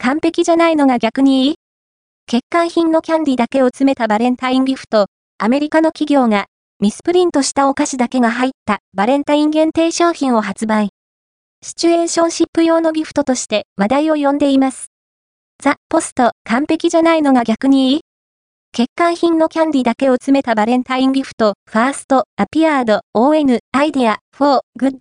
完璧じゃないのが逆にいい？欠陥品のキャンディだけを詰めたバレンタインギフト、アメリカの企業がミスプリントしたお菓子だけが入った。バレンタイン限定商品を発売。シチュエーションシップ用のギフトとして話題を呼んでいます。 The post、完璧じゃないのが逆にいい？欠陥品のキャンディだけを詰めたバレンタインギフト、ファースト、アピアード、ON、アイディア、フォー、グッ D。